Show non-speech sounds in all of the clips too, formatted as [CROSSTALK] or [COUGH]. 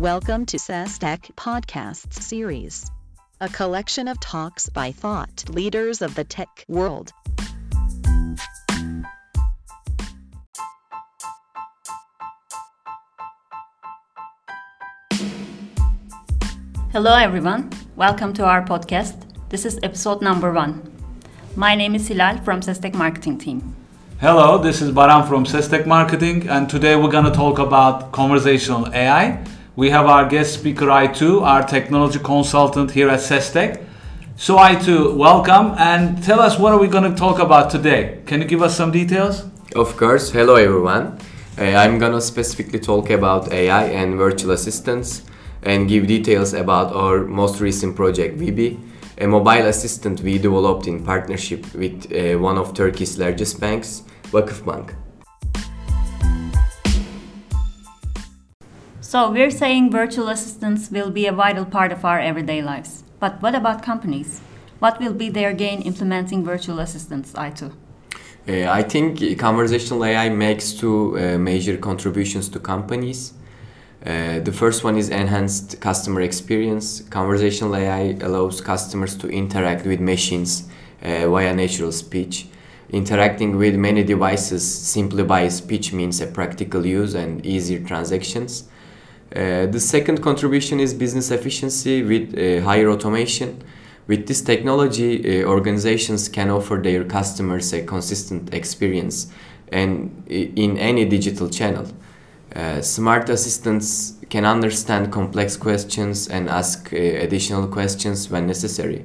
Welcome to SESTEC Podcasts Series, a collection of talks by thought leaders of the tech world. Hello, everyone. Welcome to our podcast. This is episode number one. My name is Hilal from SESTEC Marketing Team. Hello, this is Baran from SESTEC Marketing, and today we're going to talk about conversational AI. We have our guest speaker, Aytu, our technology consultant here at SESTEC. So, Aytu, welcome and tell us what are we going to talk about today? Can you give us some details? Of course. Hello, everyone. Uh, I'm gonna specifically talk about AI and virtual assistants and give details about our most recent project, Vibi, a mobile assistant we developed in partnership with uh, one of Turkey's largest banks, Vakıfbank. So, we're saying virtual assistants will be a vital part of our everyday lives. But what about companies? What will be their gain implementing virtual assistants, Aytu? Uh, I think conversational AI makes two uh, major contributions to companies. Uh, the first one is enhanced customer experience. Conversational AI allows customers to interact with machines uh, via natural speech. Interacting with many devices simply by speech means a practical use and easier transactions. Uh, the second contribution is business efficiency with uh, higher automation. With this technology, uh, organizations can offer their customers a consistent experience and in any digital channel. Uh, smart assistants can understand complex questions and ask uh, additional questions when necessary.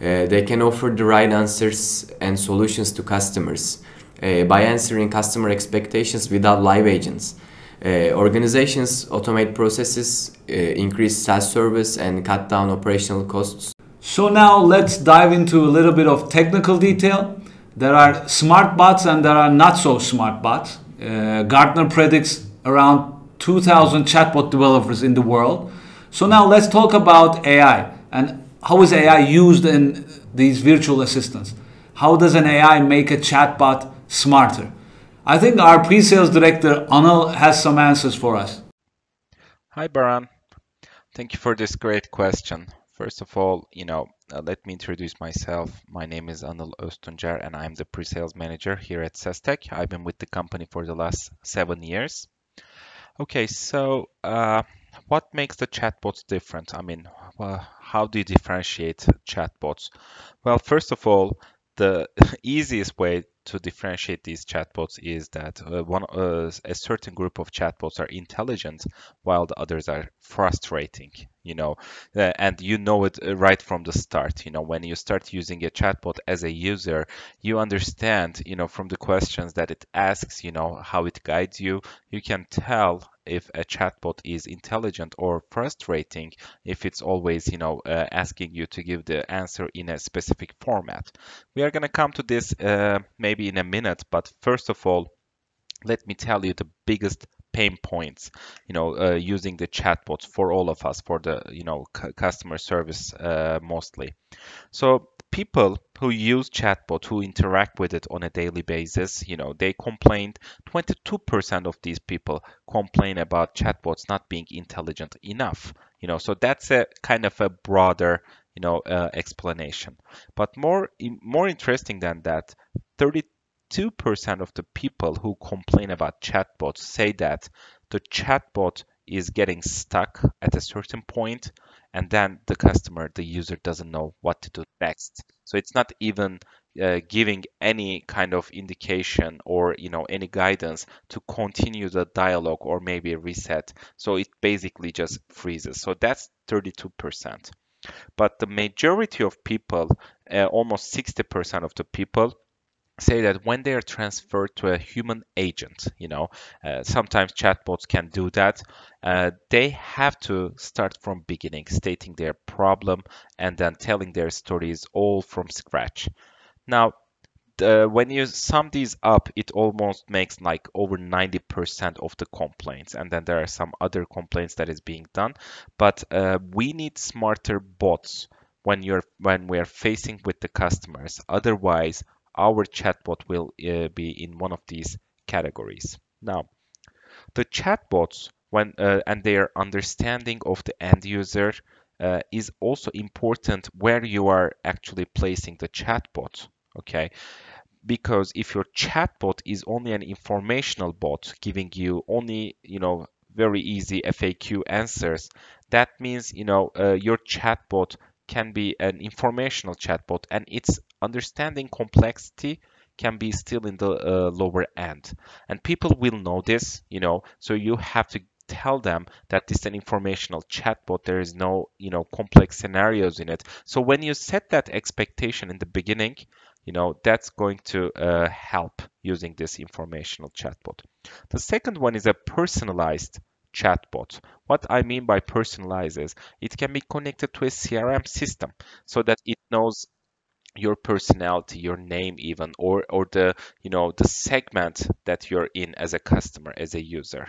They can offer the right answers and solutions to customers by answering customer expectations without live agents. Uh, organizations automate processes, uh, increase SaaS service, and cut down operational costs. So, now let's dive into a little bit of technical detail. There are smart bots and there are not so smart bots. Gartner predicts around 2,000 chatbot developers in the world. So now let's talk about AI and how is AI used in these virtual assistants? How does an AI make a chatbot smarter? I think our pre-sales director Anil has some answers for us. Hi Baran. Thank you for this great question. First of all, you know, uh, let me introduce myself. My name is Anil Öztuncer and I'm the pre-sales manager here at SESTEC. I've been with the company for the last seven years. Okay, so uh, what makes the chatbots different? I mean, how do you differentiate chatbots? Well, first of all, the [LAUGHS] easiest way to differentiate these chatbots is that uh, one uh, a certain group of chatbots are intelligent while the others are frustrating you know uh, and you know it uh, right from the start you know. When you start using a chatbot as a user you understand you know from the questions that it asks you know how it guides you. You can tell if a chatbot is intelligent or frustrating if it's always you know uh, asking you to give the answer in a specific format. We are going to come to this uh, maybe in a minute but first of all let me tell you the biggest pain points you know uh, using the chatbots for all of us for the you know customer service uh, mostly. So people who use chatbot who interact with it on a daily basis you know they complained 22% of these people complain about chatbots not being intelligent enough you know. So that's a kind of a broader you know uh, explanation. But more more interesting than that 32% of the people who complain about chatbots say that the chatbot is getting stuck at a certain point and then the customer the user doesn't know what to do next. So it's not even uh, giving any kind of indication or you know any guidance to continue the dialogue or maybe reset. So it basically just freezes. So that's 32% but the majority of people uh, almost 60% of the people say that when they are transferred to a human agent, you know, uh, sometimes chatbots can do that. Uh, they have to start from beginning, stating their problem and then telling their stories all from scratch. Now, when you sum these up, it almost makes like over 90% of the complaints. And then there are some other complaints that is being done. But uh, we need smarter bots when you're when we are facing with the customers. Otherwise, our chatbot will uh, be in one of these categories. Now, the chatbots when uh, and their understanding of the end user uh, is also important where you are actually placing the chatbot. Okay, because if your chatbot is only an informational bot giving you only you know very easy FAQ answers, that means you know uh, your chatbot can be an informational chatbot and its understanding complexity can be still in the uh, lower end. And people will know this you know so you have to tell them that this is an informational chatbot. There is no you know complex scenarios in it. So when you set that expectation in the beginning you know that's going to uh, help using this informational chatbot. The second one is a personalized chatbot. What i mean by personalized is it can be connected to a crm system so that it knows your personality your name even or or the you know the segment that you're in as a customer as a user.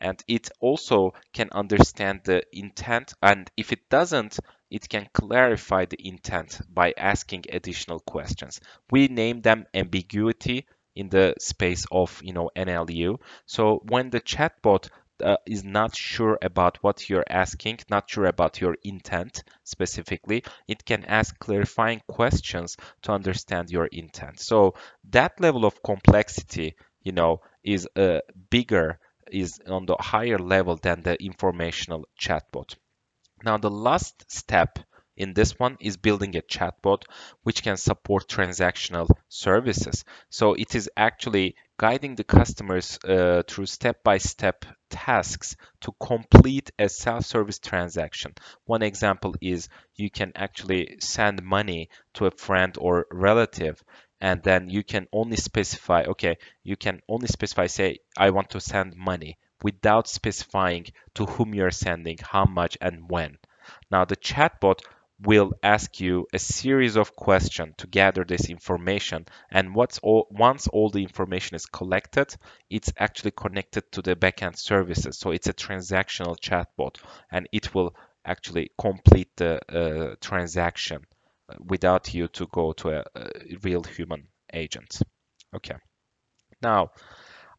And it also can understand the intent and if it doesn't it can clarify the intent by asking additional questions. We name them ambiguity in the space of you know NLU so when the chatbot uh, is not sure about what you're asking, not sure about your intent specifically, it can ask clarifying questions to understand your intent. So that level of complexity, you know, is uh, bigger, is on the higher level than the informational chatbot. Now the last step in this one is building a chatbot which can support transactional services. So it is actually guiding the customers uh, through step-by-step tasks to complete a self-service transaction. One example is you can actually send money to a friend or relative and then you can only specify okay you can only specify say i want to send money without specifying to whom you're sending how much and when now the chatbot will ask you a series of questions to gather this information. And all, once all the information is collected it's actually connected to the backend services. So it's a transactional chatbot and it will actually complete the uh, transaction uh, without you to go to a, a real human agent. Okay. Now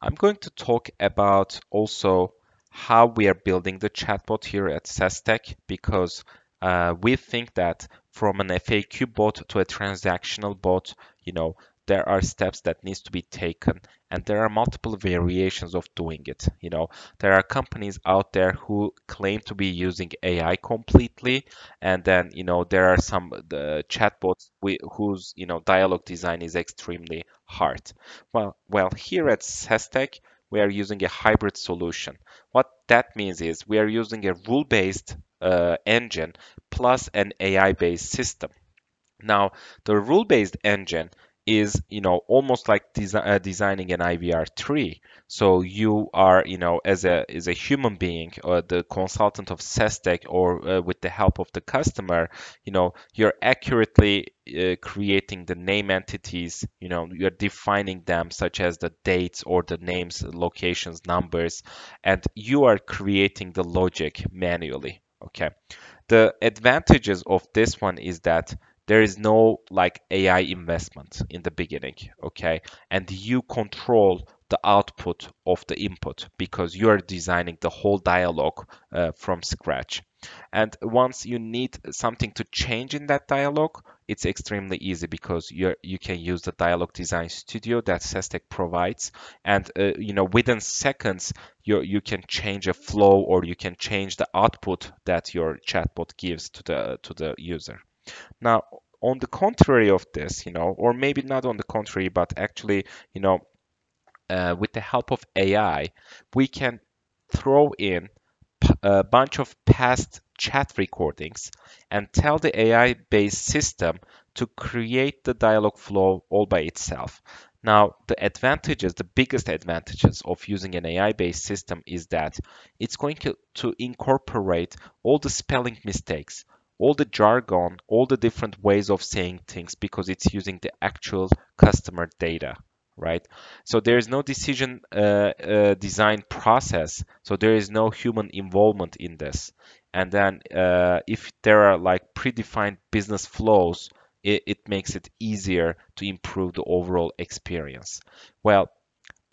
i'm going to talk about also how we are building the chatbot here at SESTEC because uh, we think that from an FAQ bot to a transactional bot, you know, there are steps that needs to be taken and there are multiple variations of doing it. You know there are companies out there who claim to be using ai completely and then you know there are some the chatbots whose you know dialogue design is extremely hard. Well well here at SESTEC we are using a hybrid solution. What that means is we are using a rule based uh, engine plus an AI based system. Now, the rule based engine is you know almost like uh, designing an IVR tree. So you are you know as a as a human being or the consultant of SESTEC or uh, with the help of the customer, you know you're accurately uh, creating the name entities. You know you're defining them such as the dates or the names, locations, numbers, and you are creating the logic manually okay. The advantages of this one is that there is no like ai investment in the beginning okay? And you control the output of the input because you are designing the whole dialogue uh, from scratch. And once you need something to change in that dialogue it's extremely easy because you you can use the dialogue design studio that SESTEC provides. And uh, you know within seconds you you can change a flow or you can change the output that your chatbot gives to the to the user. Now on the contrary of this you know or maybe not on the contrary but actually you know uh, with the help of AI we can throw in a bunch of past chat recordings and tell the AI based system to create the dialog flow all by itself. Now, the advantages, the biggest advantages of using an AI based system is that it's going to incorporate all the spelling mistakes, all the jargon, all the different ways of saying things because it's using the actual customer data right? So there is no decision uh, uh, design process. So there is no human involvement in this. And then uh, if there are like predefined business flows, it, it makes it easier to improve the overall experience. Well,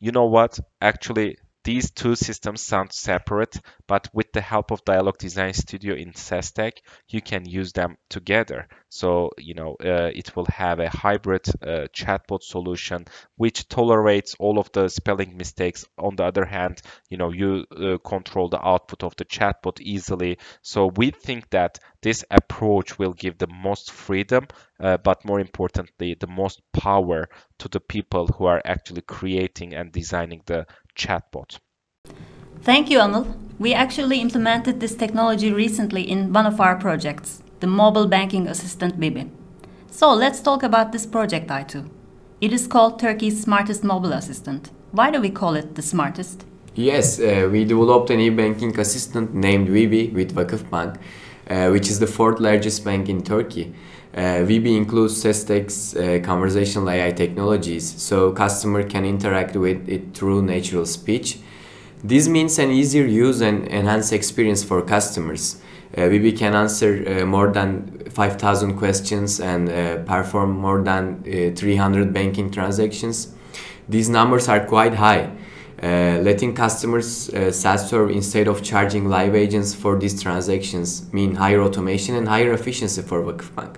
you know what? Actually, these two systems sound separate, but with the help of Dialog Design Studio in SESTEC, you can use them together. So, you know, uh, it will have a hybrid uh, chatbot solution which tolerates all of the spelling mistakes. On the other hand, you know, you uh, control the output of the chatbot easily. So we think that this approach will give the most freedom, uh, but more importantly, the most power to the people who are actually creating and designing the chatbot. Thank you, Anil. We actually implemented this technology recently in one of our projects, the mobile banking assistant Vibi. So let's talk about this project, Aytu. It is called Turkey's smartest mobile assistant. Why do we call it the smartest? Yes, uh, we developed an e-banking assistant named Vibi with Vakıfbank, which is the fourth largest bank in Turkey. Uh, Vibi includes SESTEC's uh, conversational AI technologies, so customer can interact with it through natural speech. This means an easier use and enhanced experience for customers. Uh, Vibi can answer uh, more than 5,000 questions and uh, perform more than uh, 300 banking transactions. These numbers are quite high. Uh, letting customers uh, self-serve instead of charging live agents for these transactions mean higher automation and higher efficiency for Vakıfbank.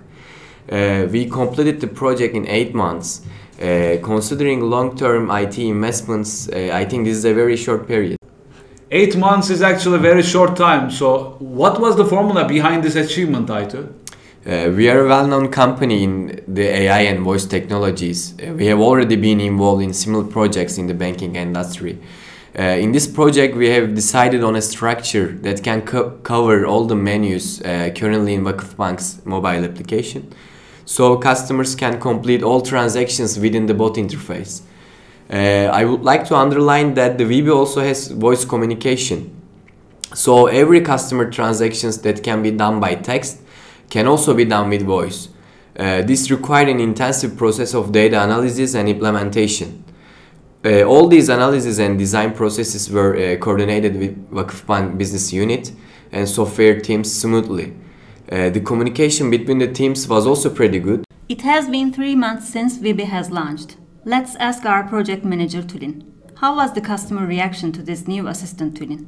Uh, we completed the project in eight months. Uh, considering long-term IT investments, uh, I think this is a very short period. Eight months is actually a very short time. So, what was the formula behind this achievement, Aytu? Uh, we are a well-known company in the AI and voice technologies. Uh, we have already been involved in similar projects in the banking industry. Uh, in this project, we have decided on a structure that can co- cover all the menus uh, currently in Vakıfbank's mobile application, so customers can complete all transactions within the bot interface. Uh, I would like to underline that the Vibi also has voice communication. So every customer transactions that can be done by text can also be done with voice. Uh, this required an intensive process of data analysis and implementation. Uh, all these analysis and design processes were uh, coordinated with Vakıfbank business unit and software teams smoothly. Uh, the communication between the teams was also pretty good. It has been three months since Vibi has launched. Let's ask our project manager Tulin. How was the customer reaction to this new assistant Tulin?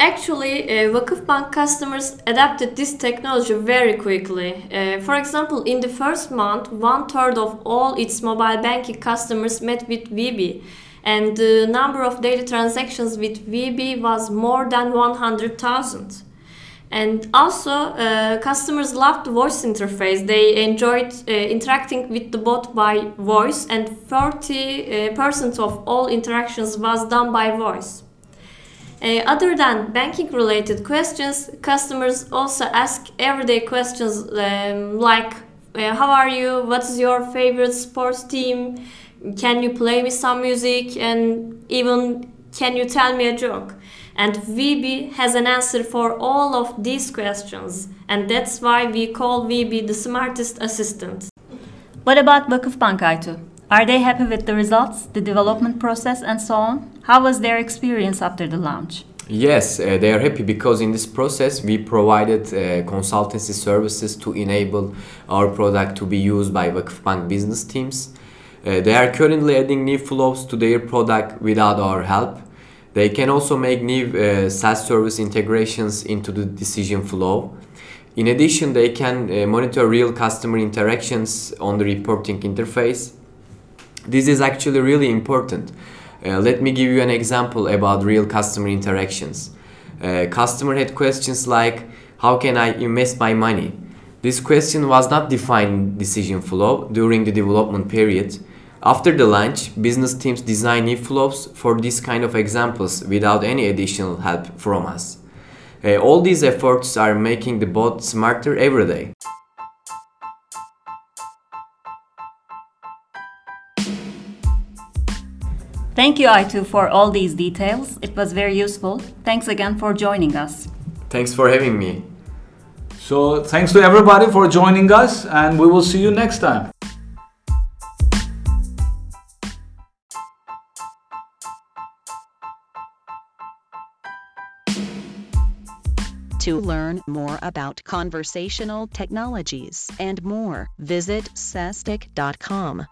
Actually, uh, Vakıfbank customers adapted this technology very quickly. Uh, for example, in the first month, one third of all its mobile banking customers met with Vibi, and the number of daily transactions with Vibi was more than 100,000. And also, uh, customers loved the voice interface. They enjoyed uh, interacting with the bot by voice, and 40% of all interactions was done by voice. Uh, other than banking related questions, customers also ask everyday questions um, like uh, How are you? What's your favorite sports team? Can you play me some music? And even can you tell me a joke? And Vibi has an answer for all of these questions, and that's why we call Vibi the smartest assistant. What about Vakıfbank Aytu? Are they happy with the results, the development process, and so on? How was their experience after the launch? Yes, uh, they are happy because in this process we provided uh, consultancy services to enable our product to be used by Vakıfbank business teams. Uh, they are currently adding new flows to their product without our help. They can also make new uh, self-service integrations into the decision flow. In addition, they can uh, monitor real customer interactions on the reporting interface. This is actually really important. Uh, let me give you an example about real customer interactions. Uh, customer had questions like, how can I invest my money? This question was not defined in decision flow during the development period. After the launch, business teams design new flows for these kind of examples without any additional help from us. Uh, all these efforts are making the bot smarter every day. Thank you, Aytu, for all these details. It was very useful. Thanks again for joining us. Thanks for having me. So, thanks to everybody for joining us, and we will see you next time. To learn more about conversational technologies and more, visit sestic.com.